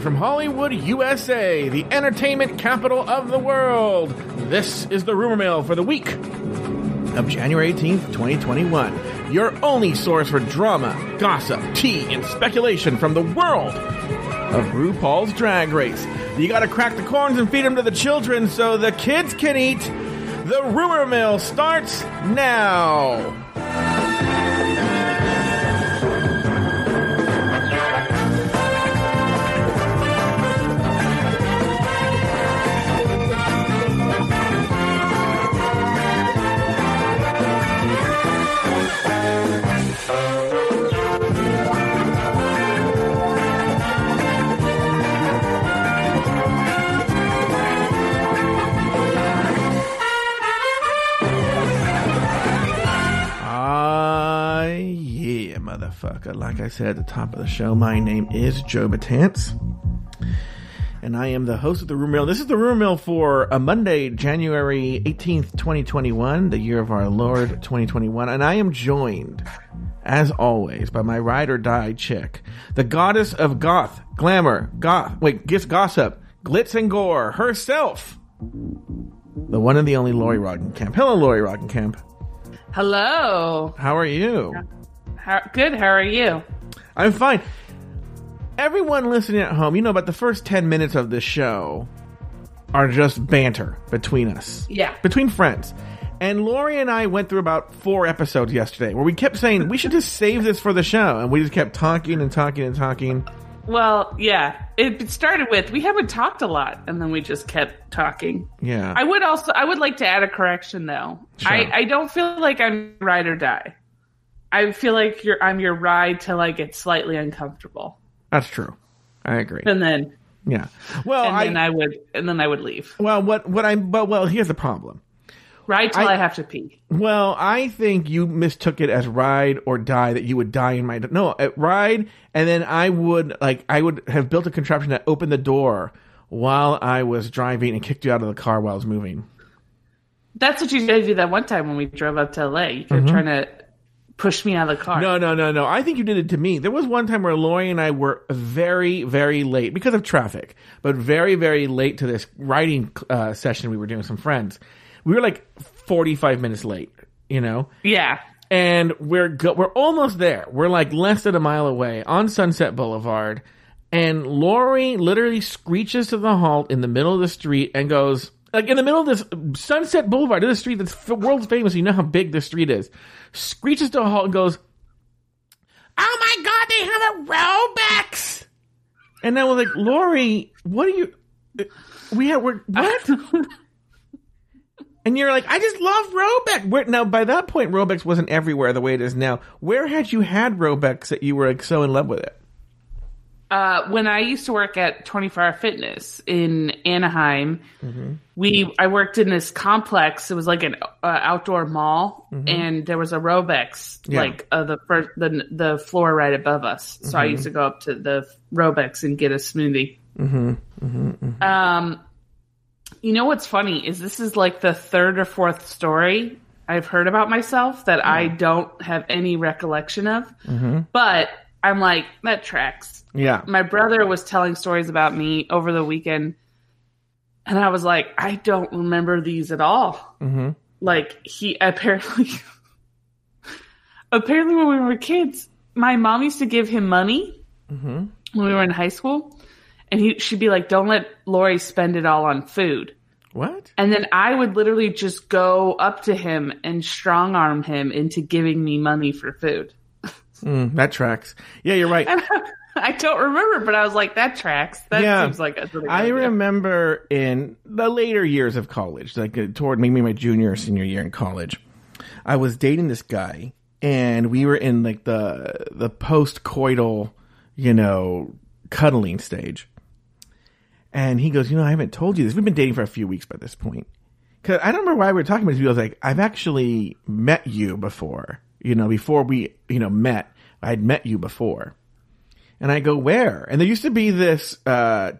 From Hollywood, USA, the entertainment capital of the world. This is the rumor mill for the week of January 18th, 2021. Your only source for drama, gossip, tea, and speculation from the world of RuPaul's Drag Race. You gotta crack the corns and feed them to the children so the kids can eat. The rumor mill starts now. Motherfucker. Like I said at the top of the show, my name is Joe Betance. And I am the host of the Rumor Mill. This is the Rumor Mill for a Monday, January 18th, 2021, the year of our Lord 2021. And I am joined, as always, by my ride or die chick, the goddess of goth, glamour, goth, wait, gifts, gossip, glitz and gore, herself, the one and the only Lauri Roggenkamp. Hello, Lauri Roggenkamp. Hello. How are you? How, good. How are you? I'm fine. Everyone listening at home, you know, about the first 10 minutes of this show are just banter between us. Yeah. Between friends. And Lauri and I went through about four episodes yesterday where we kept saying, we should just save this for the show. And we just kept talking and talking and talking. Well, yeah. It started with we haven't talked a lot, and then we just kept talking. Yeah. I would also I would like to add a correction though. Sure. I I don't feel like I'm ride or die. I feel like you're I'm your ride till I get slightly uncomfortable, That's true. I agree. and then Yeah. Well, and I, then I would and then I would leave. well, what, what I, but well, here's the problem. Ride till I- I, have to pee. Well, I think you mistook it as ride or die that you would die in my no uh, ride, and then I would like I would have built a contraption that opened the door while I was driving and kicked you out of the car while I was moving. That's what you did that one time when we drove up to LA. You kept trying to push me out of the car. No, no, no, no. I think you did it to me. There was one time where Lauri and I were very, very late because of traffic, but very, very late to this writing uh, session we were doing with some friends. We were like forty-five minutes late. You know. Yeah. and we're go- we're almost there. We're like less than a mile away on Sunset Boulevard, and Lauri literally screeches to the halt in the middle of the street and goes like in the middle of this Sunset Boulevard, this street that's world famous. You know how big this street is. Screeches to a halt and goes, "Oh my god, they have a Robeks!" And I was like, "Lauri, what are you? Uh, we have we're what?" And you're like, I just love Robeks. Where, now, by that point, Robeks wasn't everywhere the way it is now. Where had you had Robeks that you were like so in love with it? Uh, when I used to work at 24 Hour Fitness in Anaheim, we I worked in this complex. It was like an uh, outdoor mall, and there was a Robeks Yeah. like uh, the first the the floor right above us. So I used to go up to the Robeks and get a smoothie. Um, you know what's funny is this is like the third or fourth story I've heard about myself that I don't have any recollection of, but I'm like that tracks Yeah. my brother was telling stories about me over the weekend and i was like i don't remember these at all Mhm. like he apparently apparently when we were kids my mom used to give him money when we were in high school and he she'd be like don't let lauri spend it all on food What? and then i would literally just go up to him and strong arm him into giving me money for food Mm, that tracks. Yeah, you're right. I don't remember, but I was like, that tracks. That Yeah. seems like a really good I idea. remember in the later years of college, like uh, toward maybe my junior or senior year in college, I was dating this guy, and we were in like the the post coital, you know, cuddling stage. And he goes, you know, I haven't told you this. We've been dating for a few weeks by this point. Cause I don't remember why we were talking about this. He was like, I've actually met you before. You know, before we, you know, met, I'd met you before. And I go, where? And there used to be this, uh,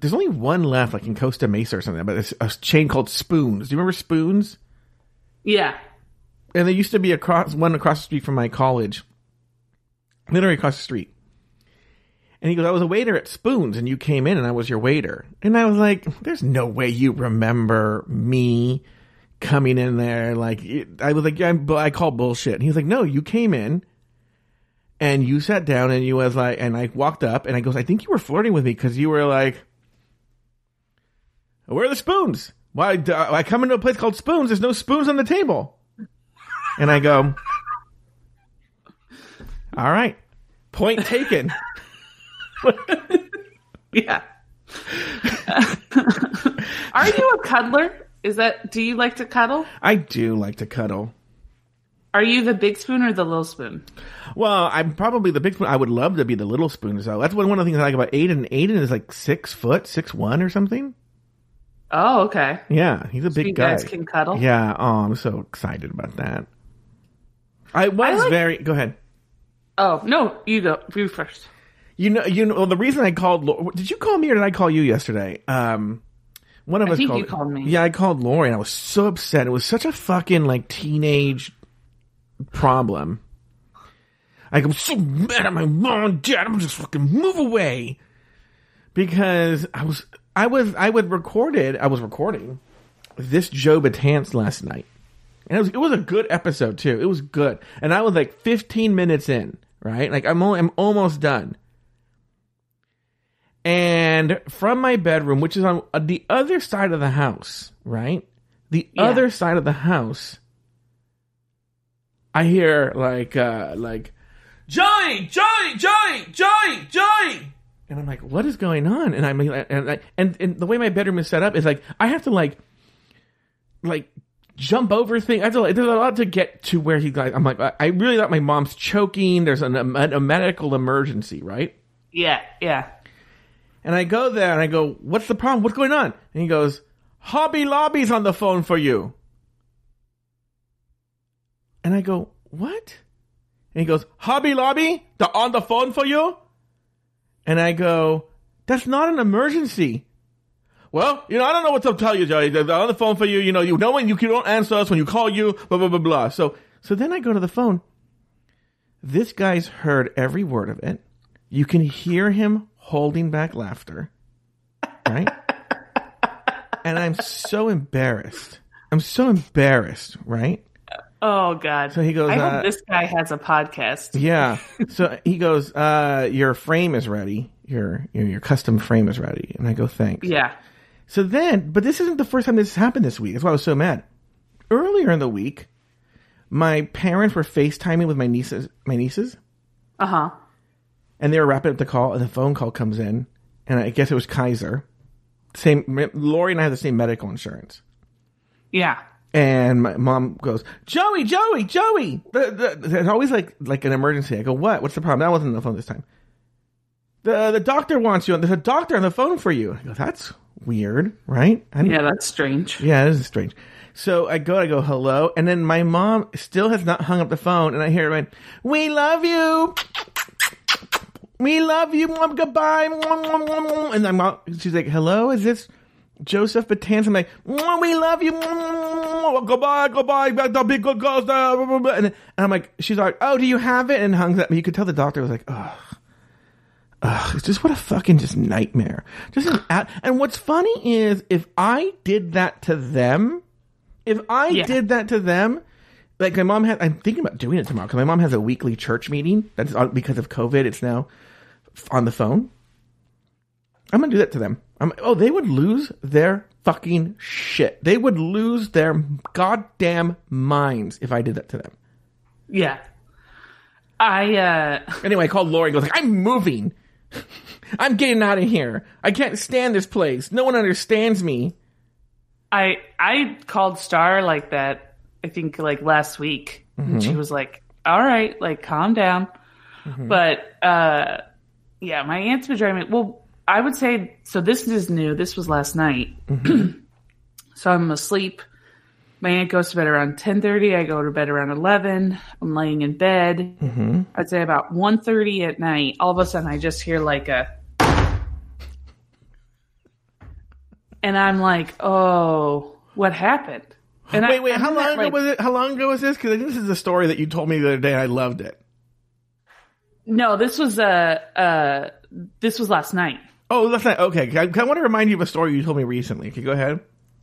there's only one left, like in Costa Mesa or something, but it's a chain called Spoons. Do you remember Spoons? Yeah. And there used to be across one across the street from my college, literally across the street. And he goes, I was a waiter at Spoons and you came in and I was your waiter. And I was like, there's no way you remember me coming in there. Like, I was like, yeah, I call bullshit. And he's like, no, you came in and you sat down and you was like, and I walked up and I goes, I think you were flirting with me because you were like, where are the spoons? Why, uh, I come into a place called Spoons. There's no spoons on the table. And I go, all right, point taken. Yeah. Are you a cuddler? Is that do you like to cuddle? I do like to cuddle. Are you the big spoon or the little spoon? Well, I'm probably the big spoon. I would love to be the little spoon. So that's one, one of the things I like about Aiden. Aiden is like six foot, six one or something. Oh, okay. Yeah, he's a big you guy. guys can cuddle. Yeah. Oh, I'm so excited about that. I was I like- very. Go ahead. Oh no, you go. You first. You know, you know. Well, the reason I called. Did you call me or did I call you yesterday? Um, one of I us think called. you called me. Yeah, I called Lauri, and I was so upset. It was such a fucking like teenage problem. Like I'm so mad at my mom and dad. I'm just fucking move away because I was, I was, I would recorded. I was recording this Joe Betance last night. And it was it was a good episode too. It was good. And I was like 15 minutes in, right? Like I'm only, I'm almost done. And from my bedroom, which is on the other side of the house, right? The Yeah. other side of the house, I hear like uh like Joey, Joey, Joey, Joey, Joey. And I'm like, what is going on? And I'm like, and, I- and and the way my bedroom is set up is like I have to like like jump over things. I have to like, there's a lot to get to where he like. I'm like, I I really thought my mom's choking. There's an, a, a medical emergency, right? Yeah, yeah. And I go there and I go, what's the problem? What's going on? And he goes, Hobby Lobby's on the phone for you. And I go, what? And he goes, Hobby Lobby? They're on the phone for you? And I go, that's not an emergency. Well, you know, I don't know what to tell you, Joey. They're on the phone for you. You know, you know when you don't answer us when you call you, blah, blah, blah, blah. So, so then I go to the phone. This guy's heard every word of it. You can hear him holding back laughter. Right? and I'm so embarrassed. I'm so embarrassed, right? Oh God. So he goes, I uh, hope this guy has a podcast. Yeah. So he goes, uh, your frame is ready. Your, your your custom frame is ready. And I go, thanks. Yeah. So then, but this isn't the first time this has happened this week. That's why I was so mad. Earlier in the week, my parents were FaceTiming with my nieces, my nieces, Uh huh. and they were wrapping up the call, and the phone call comes in, and I guess it was Kaiser. Same, Lauri and I have the same medical insurance. Yeah. And my mom goes, Joey, Joey, Joey. The, the, there's always like like an emergency. I go, what? What's the problem? That wasn't on the phone this time. The the doctor wants you. There's a doctor on the phone for you. I go, that's weird, right? Yeah, that's strange. yeah, this is strange. So I go, I go, hello, and then my mom still has not hung up the phone, and I hear it right, we love you. We love you. Mom, goodbye. And I'm she's like, hello, is this Joseph Betance? I'm like, we love you. Oh, goodbye, goodbye. The big good girls. there." And, and I'm like, she's like, oh, do you have it? And hangs up. You could tell the doctor was like, oh. Ugh, it's just what a fucking just nightmare. Just an at, and what's funny is if I did that to them, if I Yeah. did that to them, like my mom had, I'm thinking about doing it tomorrow because my mom has a weekly church meeting. That's on, because of COVID. It's now on the phone. I'm gonna do that to them. I'm, oh, they would lose their fucking shit. They would lose their goddamn minds if I did that to them. Yeah. I uh Anyway, I called Lauri and goes like, I'm moving. I'm getting out of here. I can't stand this place. No one understands me. I I called Star like that. I think like last week, and she was like, "All right, like calm down." But uh, yeah, my aunt's been driving me. Well, I would say so. This is new. This was last night. so I'm asleep. My aunt goes to bed around ten thirty. I go to bed around eleven. I'm laying in bed. I'd say about 1.30 at night. All of a sudden, I just hear like a. And I'm like, oh, what happened? And Wait, wait, I'm how that, long ago like- was it? How long ago was this? Because this is a story that you told me the other day. and I loved it. No, this was uh uh this was last night. Oh, that's not okay. I, I want to remind you of a story you told me recently. Okay, go ahead.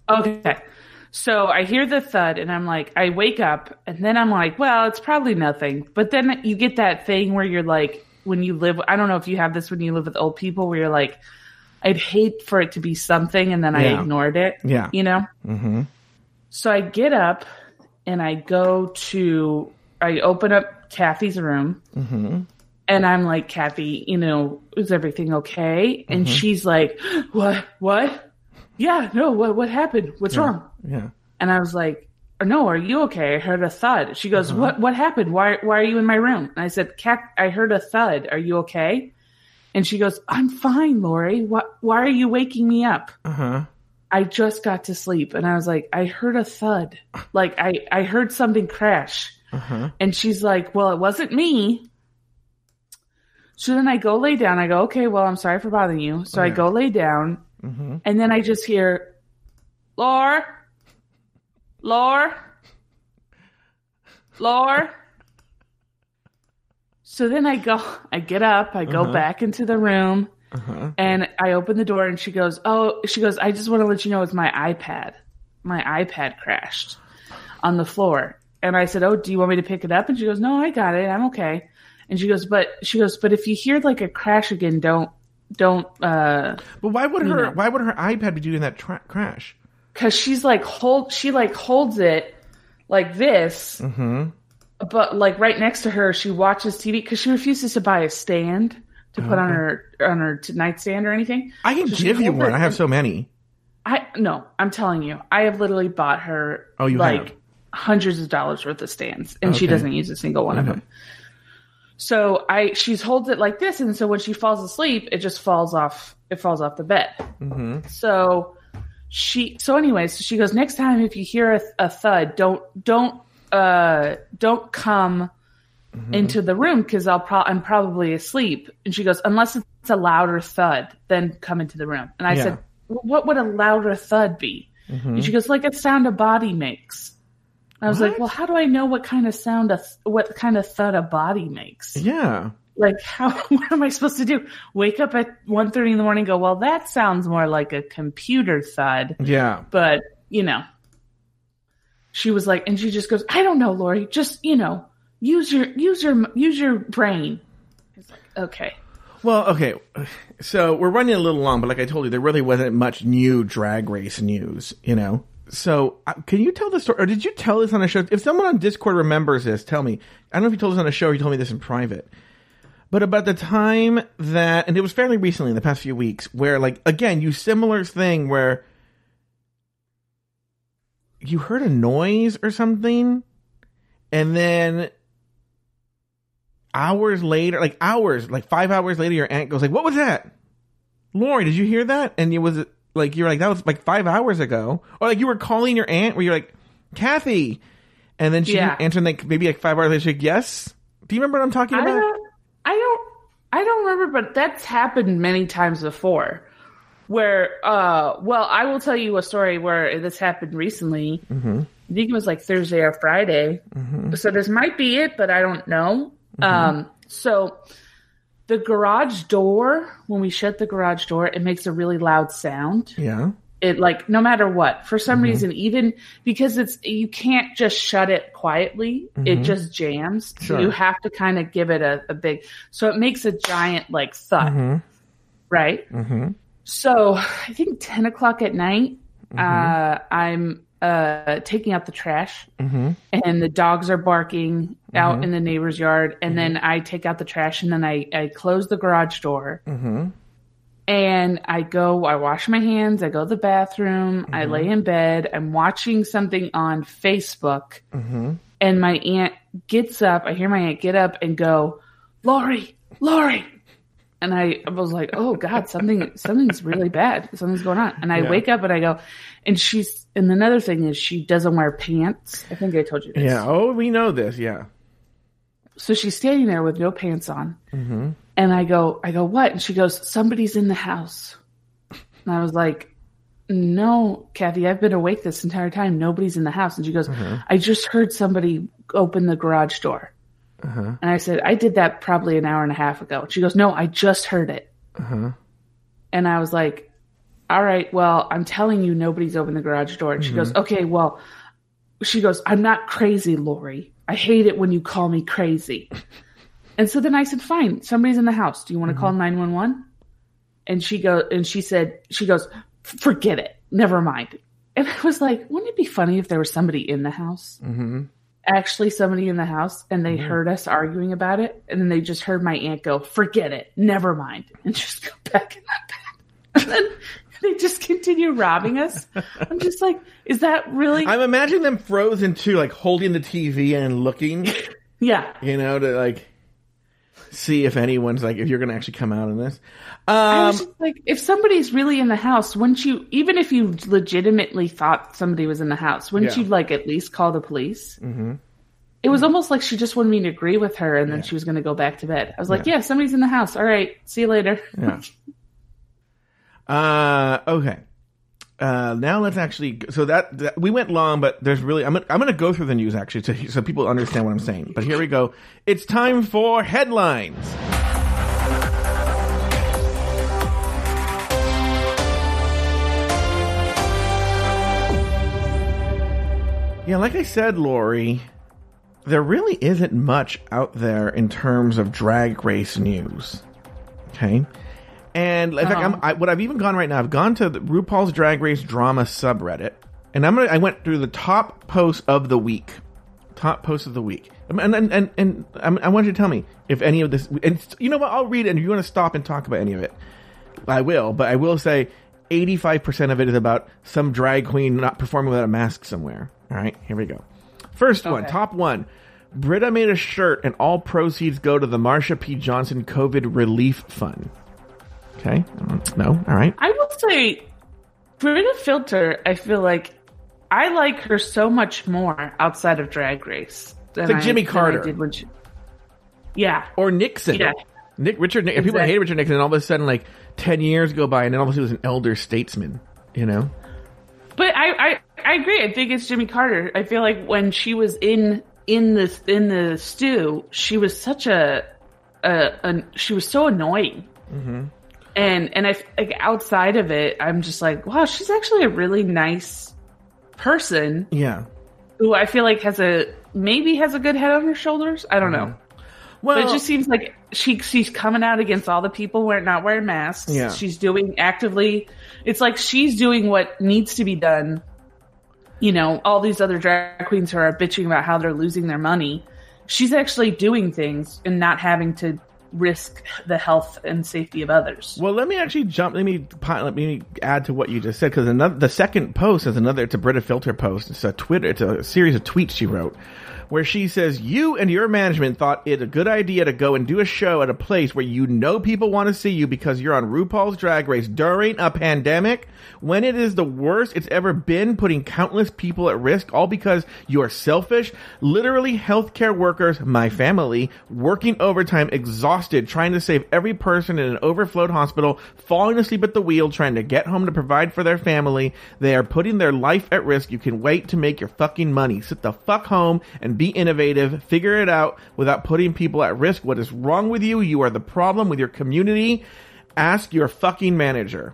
Okay. So I hear the thud and I'm like, I wake up and then I'm like, well, it's probably nothing. But then you get that thing where you're like, when you live, I don't know if you have this when you live with old people where you're like, I'd hate for it to be something and then I ignored it. Yeah. You know? Mm-hmm. So I get up and I go to, I open up Kathy's room Mm-hmm. And I'm like, Kathy, you know, is everything okay? And Mm-hmm. she's like, what, what? Yeah, no, what, what happened? What's wrong? Yeah. And I was like, no, are you okay? I heard a thud. She goes, Uh-huh. what, what happened? Why, why are you in my room? And I said, Kat, I heard a thud. Are you okay? And she goes, I'm fine, Lauri. Why, why are you waking me up? Uh huh. I just got to sleep. And I was like, I heard a thud. Like I, I heard something crash. Uh huh. And she's like, well, it wasn't me. So then I go lay down. I go, okay, well, I'm sorry for bothering you. So I go lay down Mm-hmm. and then I just hear, Lore, Lore, Lore. So then I go, I get up, I go Uh-huh. back into the room, Uh huh. and I open the door, and she goes, "Oh, she goes, I just want to let you know it's my iPad. My iPad crashed on the floor." And I said, "Oh, do you want me to pick it up?" And she goes, "No, I got it. I'm okay." And she goes, "But she goes, but if you hear like a crash again, don't don't uh But why would her? know. Why would her iPad be doing that tra- crash? because she's like hold she like holds it like this Mm-hmm. but like right next to her she watches tv because she refuses to buy a stand to put on her on her nightstand or anything I can So give you one. I have so many. i no i'm telling you i have literally bought her Oh, you like have? hundreds of dollars worth of stands and she doesn't use a single one of them so i she's holds it like this and so when she falls asleep it just falls off it falls off the bed Mm-hmm. So she so anyways, so she goes, next time if you hear a, a thud, don't don't uh don't come Mm-hmm. into the room because I'll pro- I'm probably asleep. And she goes, unless it's a louder thud, then come into the room. And I Yeah. said, what would a louder thud be? And she goes, like a sound a body makes. I was like, well, how do I know what kind of sound a th- what kind of thud a body makes? Yeah. like how what am i supposed to do wake up at 1.30 in the morning and go well that sounds more like a computer thud Yeah. but you know she was like and she just goes i don't know lauri just you know use your use your use your brain I was like, okay Well, okay. So we're running a little long, but like I told you, there really wasn't much new drag race news, you know? So uh, can you tell the story, or did you tell this on a show? If someone on Discord remembers this, tell me. I don't know if you told this on a show or you told me this in private. But about the time that, and it was fairly recently in the past few weeks, where like, again, you similar thing where you heard a noise or something, and then hours later, like hours, like five hours later, your aunt goes like, "What was that, Lauri? Did you hear that?" And it was like you're like, "That was like five hours ago," or like you were calling your aunt where you're like, "Kathy," and then she Yeah. answered like maybe like five hours later, she's like, "Yes." Do you remember what I'm talking i about? don't i don't i don't remember but that's happened many times before where uh well i will tell you a story where this happened recently Mm-hmm. I think it was like Thursday or Friday. So this might be it, but I don't know. Mm-hmm. Um, so the garage door, when we shut the garage door, it makes a really loud sound. Yeah. It like no matter what, for some Mm-hmm. reason, even because it's you can't just shut it quietly, it just jams. Mm-hmm. Sure. So you have to kind of give it a, a big. So it makes a giant like thud, Mm-hmm. right? Mm-hmm. So I think ten o'clock at night, uh, I'm uh, taking out the trash, Mm-hmm. and the dogs are barking out in the neighbor's yard. And then I take out the trash, and then I I close the garage door, Mm-hmm. and I go. I wash my hands. I go to the bathroom. I lay in bed. I'm watching something on Facebook, Mm-hmm. and my aunt gets up. I hear my aunt get up and go, Lauri, Lauri. And I was like, oh God, something, something's really bad. Something's going on. And I Yeah. wake up and I go, and she's, and another thing is she doesn't wear pants. I think I told you this. Yeah. Oh, we know this. Yeah. So she's standing there with no pants on. Mm-hmm. And I go, I go, what? And she goes, somebody's in the house. And I was like, no, Kathy, I've been awake this entire time. Nobody's in the house. And she goes, Mm-hmm. I just heard somebody open the garage door. Uh-huh. And I said, I did that probably an hour and a half ago. She goes, No, I just heard it. Uh-huh. And I was like, All right, well, I'm telling you, nobody's opened the garage door. And she goes, mm-hmm. Okay, well, she goes, I'm not crazy, Lauri. I hate it when you call me crazy. and so then I said, Fine, somebody's in the house. Do you want to call mm-hmm. 911? And she go and she said, She goes, Forget it. Never mind. And I was like, Wouldn't it be funny if there was somebody in the house? Mm-hmm. Actually somebody in the house and they mm-hmm. heard us arguing about it and then they just heard my aunt go forget it. Never mind. And just go back in that bed and then they just continue robbing us. I'm just like is that really I'm imagining them frozen too, like holding the TV and looking, yeah. You know, to like see if anyone's like if you're gonna actually come out in this. I Um, was just like if somebody's really in the house wouldn't you even if you legitimately thought somebody was in the house wouldn't Yeah. you like at least call the police mm-hmm. it was almost like she just wanted me to agree with her and then she was going to go back to bed i was like yeah. somebody's in the house all right see you later Yeah. Uh, okay. Uh, now let's actually. So that, that we went long, but there's really. I'm. gonna- I'm going to go through the news actually, so people understand what I'm saying. But here we go. It's time for headlines. Yeah, like I said, Lauri, there really isn't much out there in terms of drag race news. Okay. And in fact, I'm, uh-huh. I, what I've even gone right now, I've gone to the RuPaul's Drag Race drama subreddit, and I'm gonna, I went through the top posts of the week, top posts of the week, and and and, and I want you to tell me if any of this. And you know what? I'll read it, and if you want to stop and talk about any of it, I will. But I will say, 85 percent of it is about some drag queen not performing without a mask somewhere. All right, here we go. First one, Okay. top one. Brita made a shirt, and all proceeds go to the Marsha P. Johnson COVID Relief Fund. Okay. No. All right. I will say, Brita Filter, I feel like I like her so much more outside of Drag Race. Than like I- Jimmy Carter. did when she, yeah. Or Nixon. Yeah. Nick Richard. Nick, People Exactly. hate Richard Nixon, and all of a sudden, like ten years go by, and then all of a sudden, he was an elder statesman. You know. But I, I, I agree. I think it's Jimmy Carter. I feel like when she was in in the in the stew, she was such a, a, a she was so annoying. Mm-hmm. And and I like outside of it, I'm just like, wow, she's actually a really nice person Yeah. who I feel like has a maybe has a good head on her shoulders. I don't mm-hmm. know. Well, But it just seems like she she's coming out against all the people wearing not wearing masks. Yeah. She's doing actively. It's like she's doing what needs to be done. You know, all these other drag queens who are bitching about how they're losing their money. She's actually doing things and not having to risk the health and safety of others. Well, let me actually jump. Let me let me add to what you just said because another the second post is another. It's a Brita Filter post. It's a Twitter. It's a series of tweets she wrote where she says you and your management thought it a good idea to go and do a show at a place where you know people want to see you because you're on RuPaul's Drag Race during a pandemic when it is the worst it's ever been, putting countless people at risk, all because you are selfish. Literally, healthcare workers, my family, working overtime, exhausted, trying to save every person in an overflowed hospital, falling asleep at the wheel, trying to get home to provide for their family. They are putting their life at risk. You can wait to make your fucking money. Sit the fuck home and be innovative. Figure it out without putting people at risk. What is wrong with you? You are the problem with your community. Ask your fucking manager.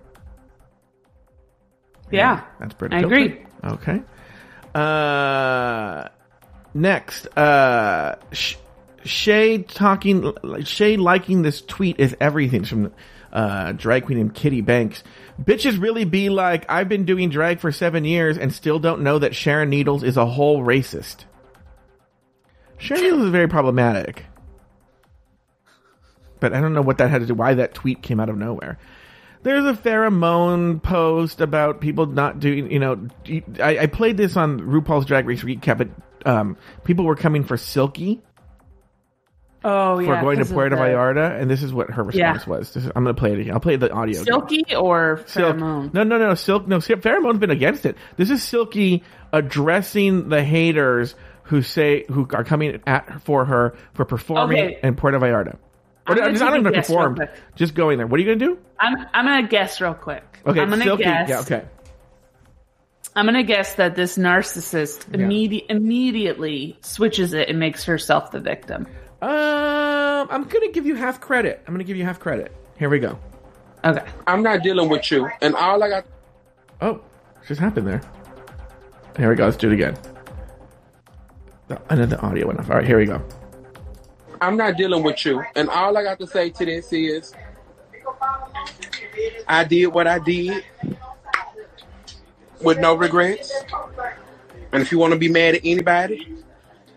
Yeah. That's pretty I agree. Okay. Uh, next, uh, Sh- Shea talking, Shea liking this tweet is everything It's from uh, drag queen named Kitty Banks. Bitches really be like, I've been doing drag for seven years and still don't know that Sharon Needles is a whole racist. Sharon is very problematic. But I don't know what that had to do, why that tweet came out of nowhere. There's a Farrah Moan post about people not doing, you know, I, I played this on RuPaul's Drag Race recap, but um, people were coming for Silky Oh yeah. for going to Puerto the- Vallarta, and this is what her response Yeah. was. This is- I'm going to play it again. I'll play the audio. again. Silky or Silk. Farrah Moan? No, no, no, Silk. No, Farrah Moan's been against it. This is Silky addressing the haters who say who are coming at for her for performing Okay. in Puerto Vallarta. Or I'm just, I take don't even guess real perform. Just going there. What are you going to do? I'm I'm gonna guess real quick. Okay, I'm gonna Silky. guess. Yeah, okay. I'm gonna guess that this narcissist Yeah. immedi- immediately switches it and makes herself the victim. Um, I'm gonna give you half credit. I'm gonna give you half credit. Here we go. Okay. I'm not dealing with you, and all I got. Oh, just happened there? Here we go. Let's do it again. The, I know the audio went off. All right, here we go. I'm not dealing with you, and all I got to say to this is, I did what I did with no regrets. And if you want to be mad at anybody,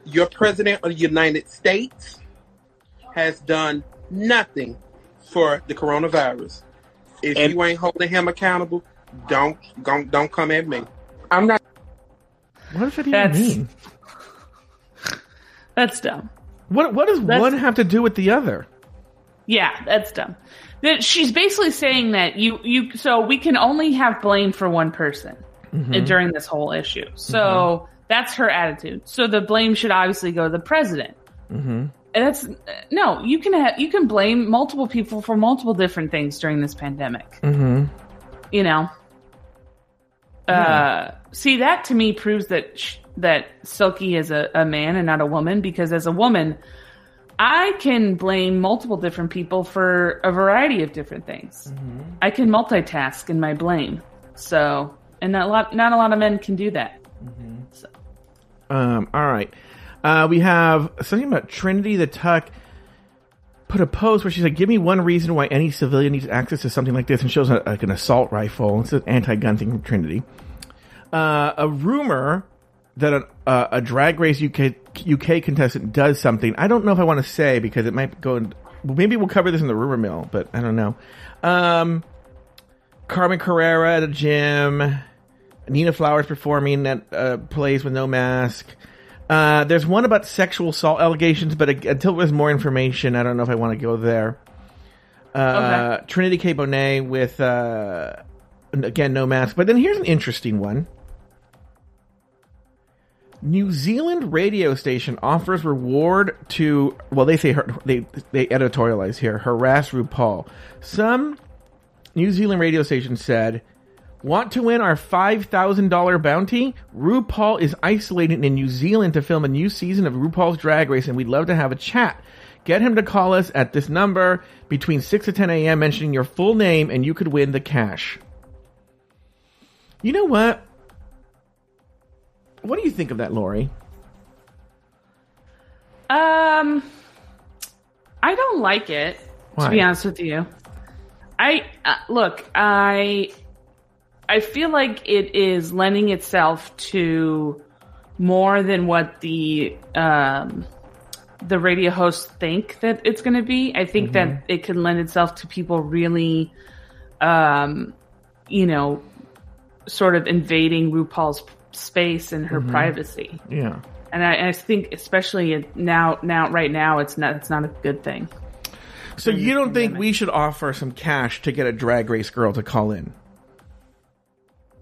your president of the United States has done nothing for the coronavirus. If And- you ain't holding him accountable, don't don't don't come at me. I'm not. What does that even That's- mean? That's dumb. What What does That's- one have to do with the other? Yeah, that's dumb. That she's basically saying that you you so we can only have blame for one person Mm-hmm. during this whole issue. So that's her attitude. So the blame should obviously go to the president. Mm-hmm. And that's no, you can have you can blame multiple people for multiple different things during this pandemic. Mm-hmm. You know. Uh, see that to me proves that sh- that Silky is a, a man and not a woman because as a woman, I can blame multiple different people for a variety of different things. I can multitask in my blame. So, and not a lot, not a lot of men can do that. So, Um, all right. Uh, we have something about Trinity the Tuck put a post where she said, "Give me one reason why any civilian needs access to something like this," and shows a, like an assault rifle. It's an anti-gun thing from Trinity. Uh, a rumor that a, uh, a drag race UK UK contestant does something. I don't know if I want to say because it might go. In, well, maybe we'll cover this in the rumor mill, but I don't know. Um, Carmen Carrera at a gym. Nina Flowers performing at a place with no mask. Uh, there's one about sexual assault allegations, but uh, until there's more information, I don't know if I want to go there. Uh, Okay. Trinity K. Bonet with, uh, again, no mask. But then here's an interesting one. New Zealand radio station offers reward to well they say they they editorialize here harass RuPaul. Some New Zealand radio station said, "Want to win our five thousand dollar bounty? RuPaul is isolated in New Zealand to film a new season of RuPaul's Drag Race, and we'd love to have a chat. Get him to call us at this number between six to ten a.m. mentioning your full name, and you could win the cash." You know what? What do you think of that, Lauri? um, I don't like it Why? to be honest with you. I uh, look, I I feel like it is lending itself to more than what the um, the radio hosts think that it's going to be. I think that it can lend itself to people really, um, you know, sort of invading RuPaul's space and her mm-hmm. privacy. Yeah. And I, I think, especially now, now, right now, it's not it's not a good thing. So mm-hmm. you don't think we should offer some cash to get a drag race girl to call in?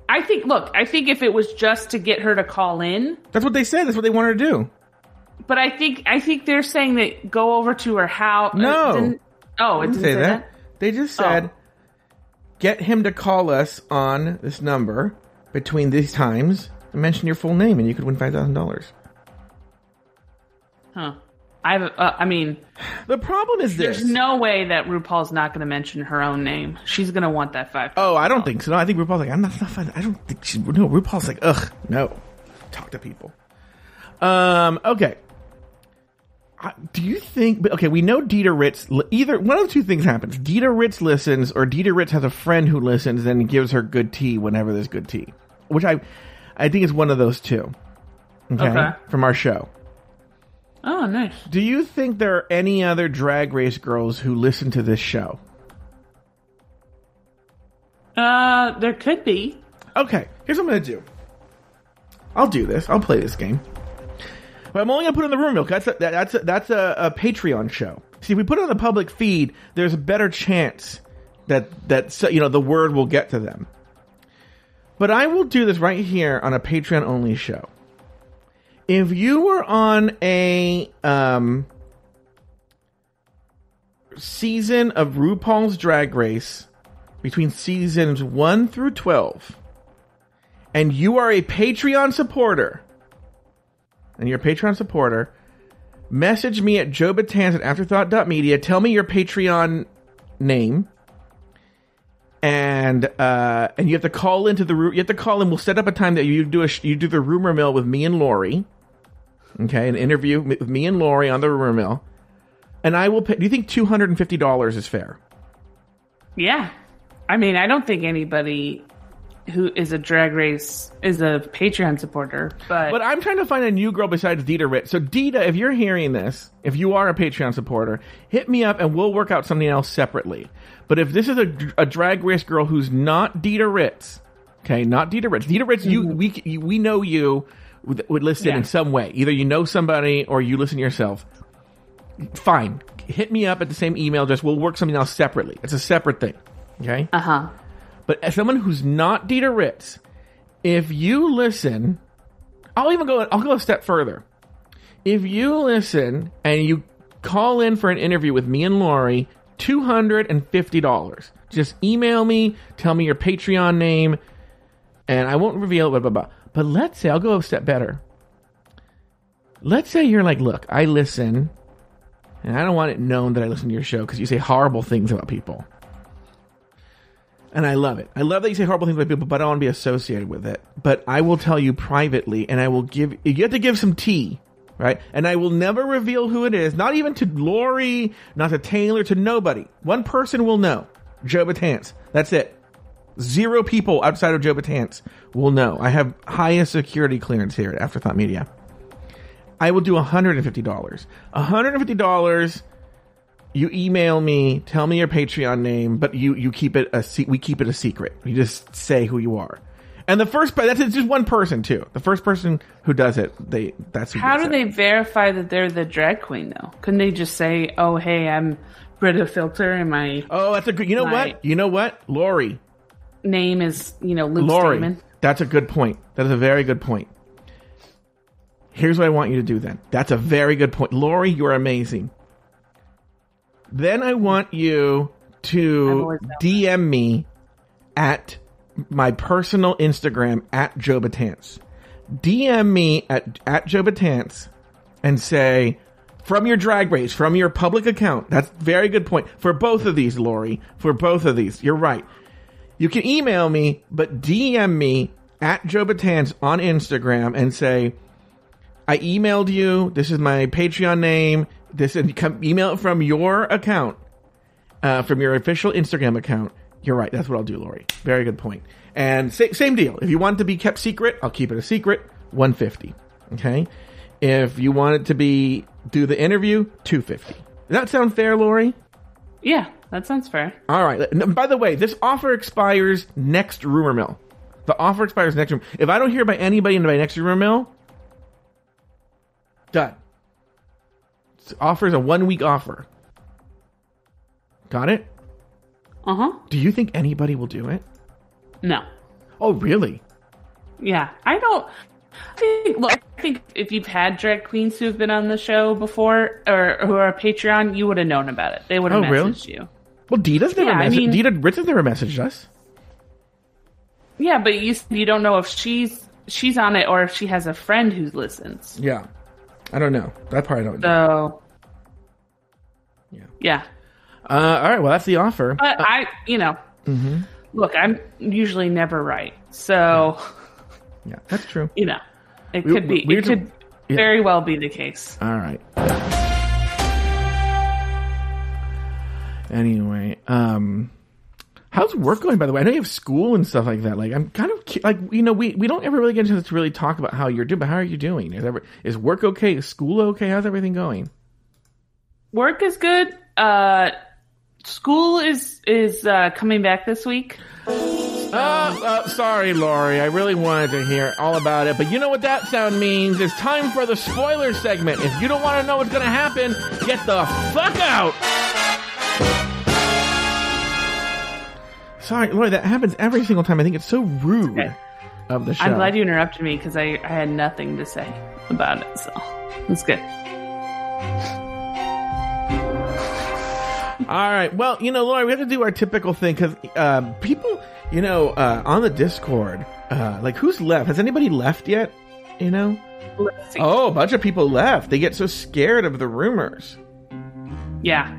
I think. Look, I think if it was just to get her to call in, That's what they said. That's what they wanted to do. but I think I think they're saying that go over to her house. No. oh, it Didn't oh, didn't say say that. that. They just said, Oh. get him to call us on this number between these times mention your full name, and you could win five thousand dollars. Huh. I have. Uh, I mean, The problem is this. there's no way that RuPaul's not going to mention her own name. She's going to want that five. Oh, I don't think so. No, I think RuPaul's like, I'm not, not fine. I don't think she, no, RuPaul's like, ugh, no. Talk to people. Um, okay. I- Do you think, but okay, we know Dida Ritz, either, one of two things happens. Dida Ritz listens, or Dida Ritz has a friend who listens and gives her good tea whenever there's good tea. Which I, I think it's one of those two. Okay. Okay. From our show. Oh, nice. Do you think there are any other drag race girls who listen to this show? Uh, there could be. Okay, here's what I'm gonna do. I'll do this. I'll play this game. But I'm only gonna put it in the room milk. That's a, that's a, that's a, a Patreon show. See, if we put it on the public feed, there's a better chance that that you know the word will get to them. But I will do this right here on a Patreon only show. If you were on a um, season of RuPaul's Drag Race between seasons 1 through 12 and you are a Patreon supporter and you're a Patreon supporter Message me at joebetance at afterthought.media. Tell me your Patreon name. And uh, and you have to call into the room. You have to call in. We'll set up a time that you do a sh- you do the rumor mill with me and Lauri. Okay, an interview with me and Lauri on the rumor mill. And I will pay. Do you think two hundred and fifty dollars is fair? Yeah. I mean, I don't think anybody who is a drag race is a Patreon supporter, but, But I'm trying to find a new girl besides Dida Ritz. So Dida, if you're hearing this, if you are a Patreon supporter, hit me up and we'll work out something else separately. But if this is a, a drag race girl who's not Dida Ritz, okay, not Dida Ritz. Dida Ritz, you we you, we know you would, would listen Yeah. in some way. Either you know somebody or you listen yourself. Fine, hit me up at the same email address. We'll work something else separately. It's a separate thing. Okay. uh huh. But as someone who's not Dida Ritz, if you listen, I'll even go. I'll go a step further. If you listen and you call in for an interview with me and Lauri, two hundred and fifty dollars. Just email me, tell me your Patreon name, and I won't reveal blah blah blah. But let's say I'll go a step better. Let's say you're like, look, I listen, and I don't want it known that I listen to your show because you say horrible things about people. And I love it. I love that you say horrible things about people, but I don't want to be associated with it. But I will tell you privately, and I will give, you have to give some tea, right? And I will never reveal who it is, not even to Lauri, not to Taylor, to nobody. One person will know. Joe Betance. That's it. Zero people outside of Joe Betance will know. I have highest security clearance here at Afterthought Media. I will do $150. $150 you email me, tell me your Patreon name, but you you keep it a se- we keep it a secret. You just say who you are. And the first that's just one person too. The first person who does it, they that's who How do it. they verify that they're the drag queen though? Couldn't they just say, "Oh, hey, I'm Brita Filter, and my Oh, that's a good. You know what? You know what? Lauri, name is you know Luke Lauri. Stamen"? That's a good point. That is a very good point. Here's what I want you to do then. That's a very good point. Lauri, you're amazing. Then I want you to DM me at my personal Instagram at Joe Betance. DM me at, at Joe Betance and say, from your drag race, from your public account. That's a very good point. For both of these, Lauri. For both of these. You're right. You can email me, but DM me at Joe Betance on Instagram and say, I emailed you. This is my Patreon name. This and come email it from your account, uh, from your official Instagram account. You're right. That's what I'll do, Lauri. Very good point. And sa- same deal. If you want it to be kept secret, I'll keep it a secret. 150. Okay. If you want it to be do the interview, 250. Does that sound fair, Lauri? Yeah, that sounds fair. All right. By the way, this offer expires next rumor mill. The offer expires next room. If I don't hear by anybody in my next rumor mill, done. This offer is a one week offer. Got it? Uh huh. Do you think anybody will do it? No. Oh, really? Yeah, I don't. I think, look, I think if you've had drag queens who've been on the show before or who are a Patreon, you would have known about it. They would have Oh, really? messaged you. Well, Dida's never Yeah, I messaged. mean- Dida Ritz never messaged us. Yeah, but you you don't know if she's she's on it or if she has a friend who listens. Yeah. I don't know. That part I don't know. So Yeah. yeah, Uh, all right. Well, that's the offer. but I you know look, I'm usually never right, so Yeah, that's true. you know it We- could be we- it could yeah. very well be the case. All right. Anyway, um, how's work going? By the way, I know you have school and stuff like that. Like, I'm kind of like, you know, we we don't ever really get a chance to really talk about how you're doing. But how are you doing? Is ever is work okay? Is school okay? How's everything going? Work is good. Uh, school is is uh, coming back this week. Uh, uh, sorry, Lauri. I really wanted to hear all about it, but you know what that sound means? It's time for the spoiler segment. If you don't want to know what's going to happen, get the fuck out. Sorry, Lauri. That happens every single time. I think it's so rude Okay. of the show. I'm glad you interrupted me because I, I had nothing to say about it. So it's good. All right. Well, you know, Lauri, we have to do our typical thing because uh, people, you know, uh, on the Discord, uh, like who's left? Has anybody left yet? You know, Oh, a bunch of people left. They get so scared of the rumors. Yeah.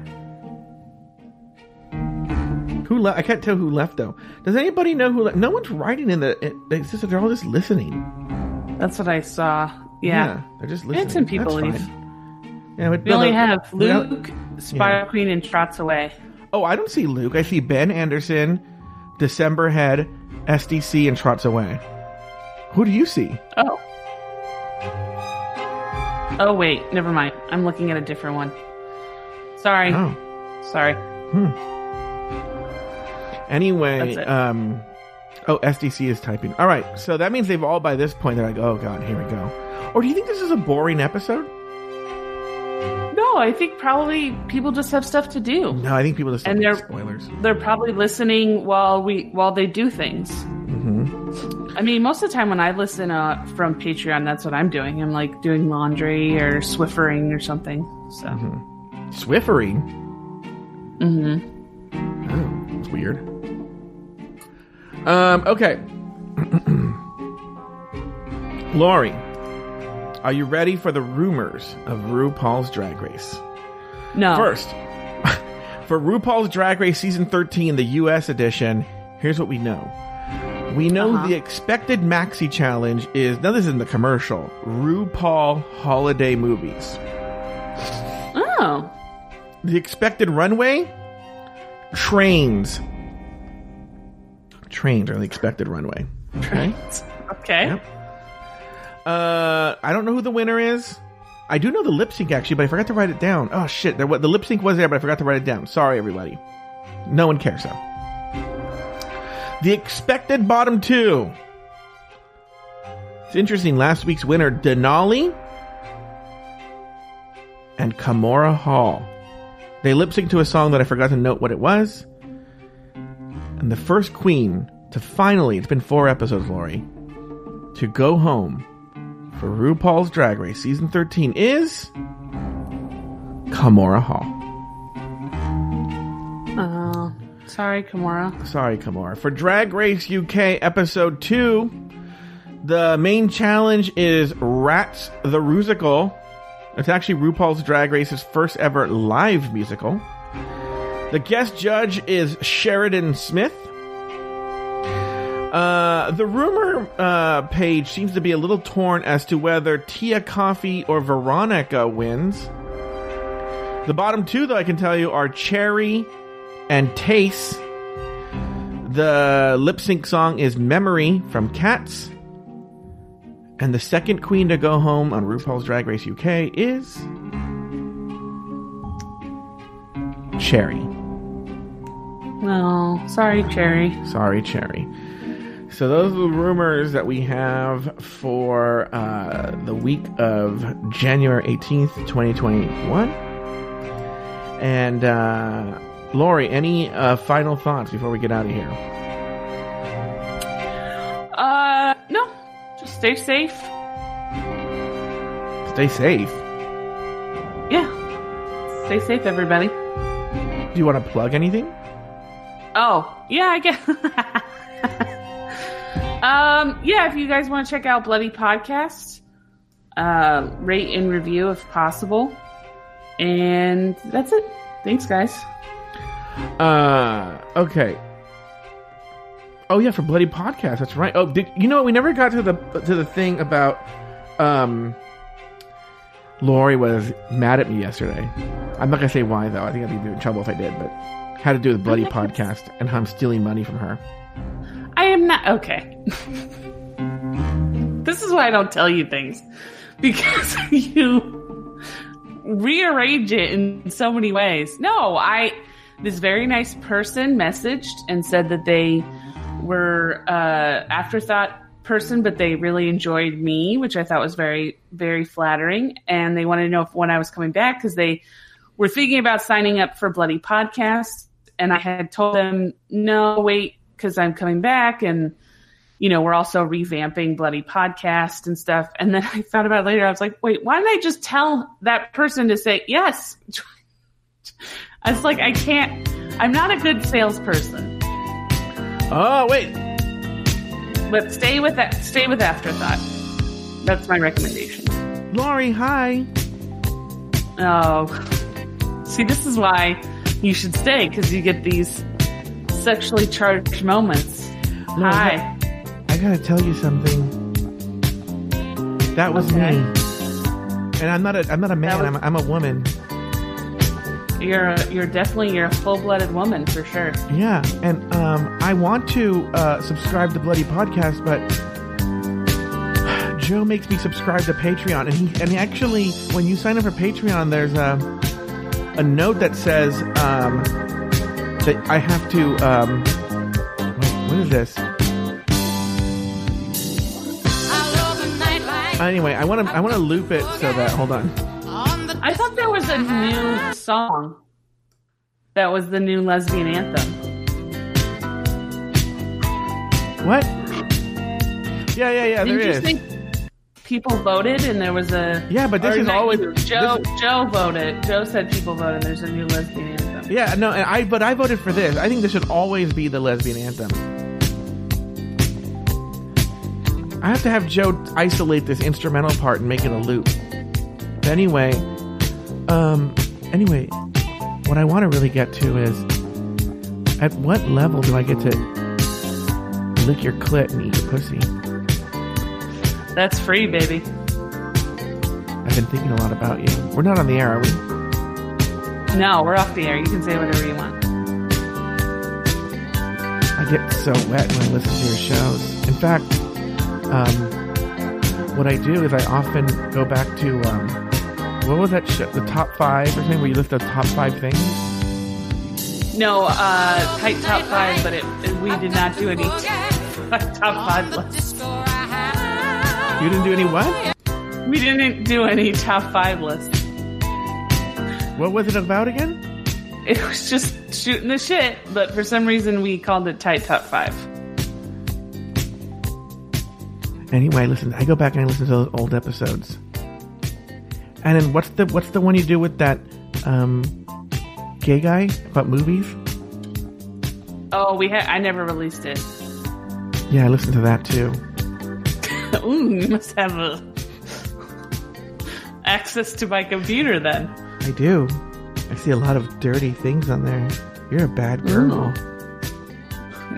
Who left? I can't tell who left though. Does anybody know who left? No one's writing in the. It, it's just they're all just listening. That's what I saw. Yeah. they're just listening. And some people leave. Yeah, but We only no, have we don't- Luke, Spider Queen, and Trots Away. Oh, I don't see Luke. I see Ben Anderson, December Head, SDC, and Trots Away. Who do you see? Oh. Oh, wait. Never mind. I'm looking at a different one. Sorry. Oh. Sorry. Hmm. Anyway, um, oh, SDC is typing. All right, so that means they've all by this point they're like, oh god, here we go. Or do you think this is a boring episode? No, I think probably people just have stuff to do. No, I think people just And they're- spoilers. They're probably listening while we while they do things. hmm I mean, most of the time when I listen uh, from Patreon, that's what I'm doing. I'm like doing laundry or Swiffering or something. So, Swiffering. hmm Oh, that's weird. Um, okay. Lauri, are you ready for the rumors of RuPaul's Drag Race? no. First, for RuPaul's Drag Race Season 13, the US edition, here's what we know. We know Uh-huh. the expected maxi challenge is, now this is in the commercial, RuPaul holiday movies. Oh, The expected runway? Trains. Trains are the expected runway. Okay. okay. Yep. Uh, I don't know who the winner is. I do know the lip sync actually, but I forgot to write it down. Oh shit! There, wa- the lip sync was there, but I forgot to write it down. Sorry, everybody. No one cares though. The expected bottom two. It's interesting. Last week's winner, Denali and Kahmora Hall. They lip synced to a song that I forgot to note what it was. And the first queen to finally, it's been four episodes, Lauri, to go home for RuPaul's Drag Race season 13 is Kahmora Hall. Oh, sorry, Kahmora. Sorry, Kahmora. For Drag Race UK episode 2, the main challenge is Rats the Rusical. It's actually RuPaul's Drag Race's first ever live musical. The guest judge is Sheridan Smith. Uh, the rumor uh, page seems to be a little torn as to whether Tia Kofi or Veronica wins. The bottom two, though, I can tell you, are Cherry and Tayce. The lip sync song is Memory from Cats. And the second queen to go home on RuPaul's Drag Race UK is. Cherry. No, sorry, Cherry. Sorry, Cherry. So those are the rumors that we have for uh, the week of January 18th, 2021. And uh, Lauri, any uh, final thoughts before we get out of here? Stay safe. Stay safe. Yeah, stay safe, everybody. Do you want to plug anything? Oh, yeah, I guess. um, yeah, if you guys want to check out Bloody Podcast, uh, rate and review if possible. And that's it. Thanks, guys. Uh, okay. Oh yeah, for bloody podcast. That's right. Oh, did you know what? We never got to the to the thing about um. Lauri was mad at me yesterday. I'm not gonna say why though. I think I'd be in trouble if I did. But had to do with bloody podcast and how I'm stealing money from her. I am not okay. this is why I don't tell you things because you rearrange it in so many ways. No, I this very nice person messaged and said that they were uh afterthought person but they really enjoyed me which i thought was very very flattering. And they wanted to know if when i was coming back because they were thinking about signing up for bloody podcast. And i had told them no wait because i'm coming back and you know we're also revamping bloody podcast and stuff. And then i thought about later i was like wait why didn't i just tell that person to say yes? I was like i can't i'm not a good salesperson Oh wait, but stay with that stay with afterthought That's my recommendation. Lauri, hi. Oh, see, this is why you should stay because you get these sexually charged moments. No, Hi. I gotta tell you something. That was Okay. me. And I'm not a I'm not a man. was- I'm a, I'm a woman. You're you're definitely you're a full blooded woman for sure. Yeah, and um, I want to uh, subscribe to Bloody Podcast, but Joe makes me subscribe to Patreon, and he and he actually, when you sign up for Patreon, there's a a note that says um, that I have to. Um, wait, what is this? Anyway, I want to I want to loop it so that hold on. I thought there was a new song that was the new lesbian anthem. What? Yeah, yeah, yeah. Didn't There you is. think people voted and there was a Yeah, but this is always- Joe this Joe voted. Joe said people voted. There's a new lesbian anthem. Yeah, no, and I but I voted for this. I think this should always be the lesbian anthem. I have to have Joe isolate this instrumental part and make it a loop. But anyway, um, anyway, what I want to really get to is, at what level do I get to lick your clit and eat your pussy? That's free, baby. I've been thinking a lot about you. We're not on the air, are we? No, we're off the air. You can say whatever you want. I get so wet when I listen to your shows. In fact, um, what I do is I often go back to um, what was that show? The top five or something where you list the top five things. No, uh, tight top five, but it, it- we did not do any top five lists. You didn't do any what? We didn't do any top five lists. What was it about again? It was just shooting the shit, but for some reason we called it tight top five. Anyway, listen. I go back and I listen to those old episodes. And then what's the what's the one you do with that um, gay guy about movies? Oh, we had I never released it. Yeah, I listened to that too. Ooh, you must have a access to my computer then. I do. I see a lot of dirty things on there. You're a bad girl.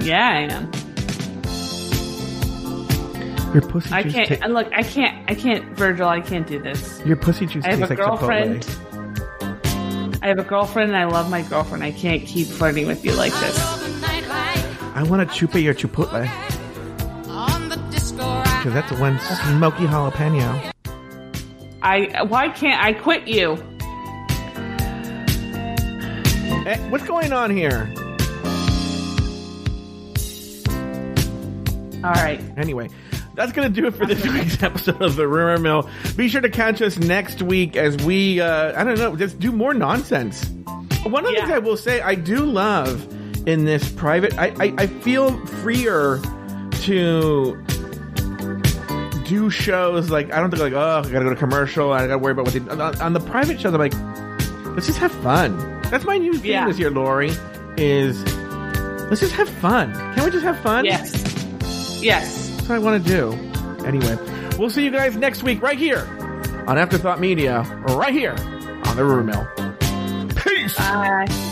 Yeah, I am. Your pussy I juice. I can't. ta- look, I can't. I can't, Virgil. I can't do this. your pussy juice I have a like girlfriend. Chipotle. I have a girlfriend, and I love my girlfriend. I can't keep flirting with you like this. I want to chupa your chipotle because that's one smoky jalapeno. I. Why can't I quit you? Eh, what's going on here? All right. Anyway, that's going to do it for this week's episode of the Rumor Mill. Be sure to catch us next week as we, uh, I don't know, just do more nonsense. One of the Yeah. things I will say I do love in this private, I, I, I feel freer to do shows like, I don't think like, oh, I gotta go to commercial, I gotta worry about what they, on, on the private shows, I'm like, let's just have fun. That's my new thing Yeah. this year, Lauri, is let's just have fun. Can't we just have fun? Yes. Yes. That's what I want to do. Anyway, we'll see you guys next week right here on Afterthought Media, right here on the Rumor Mill. Peace! Bye.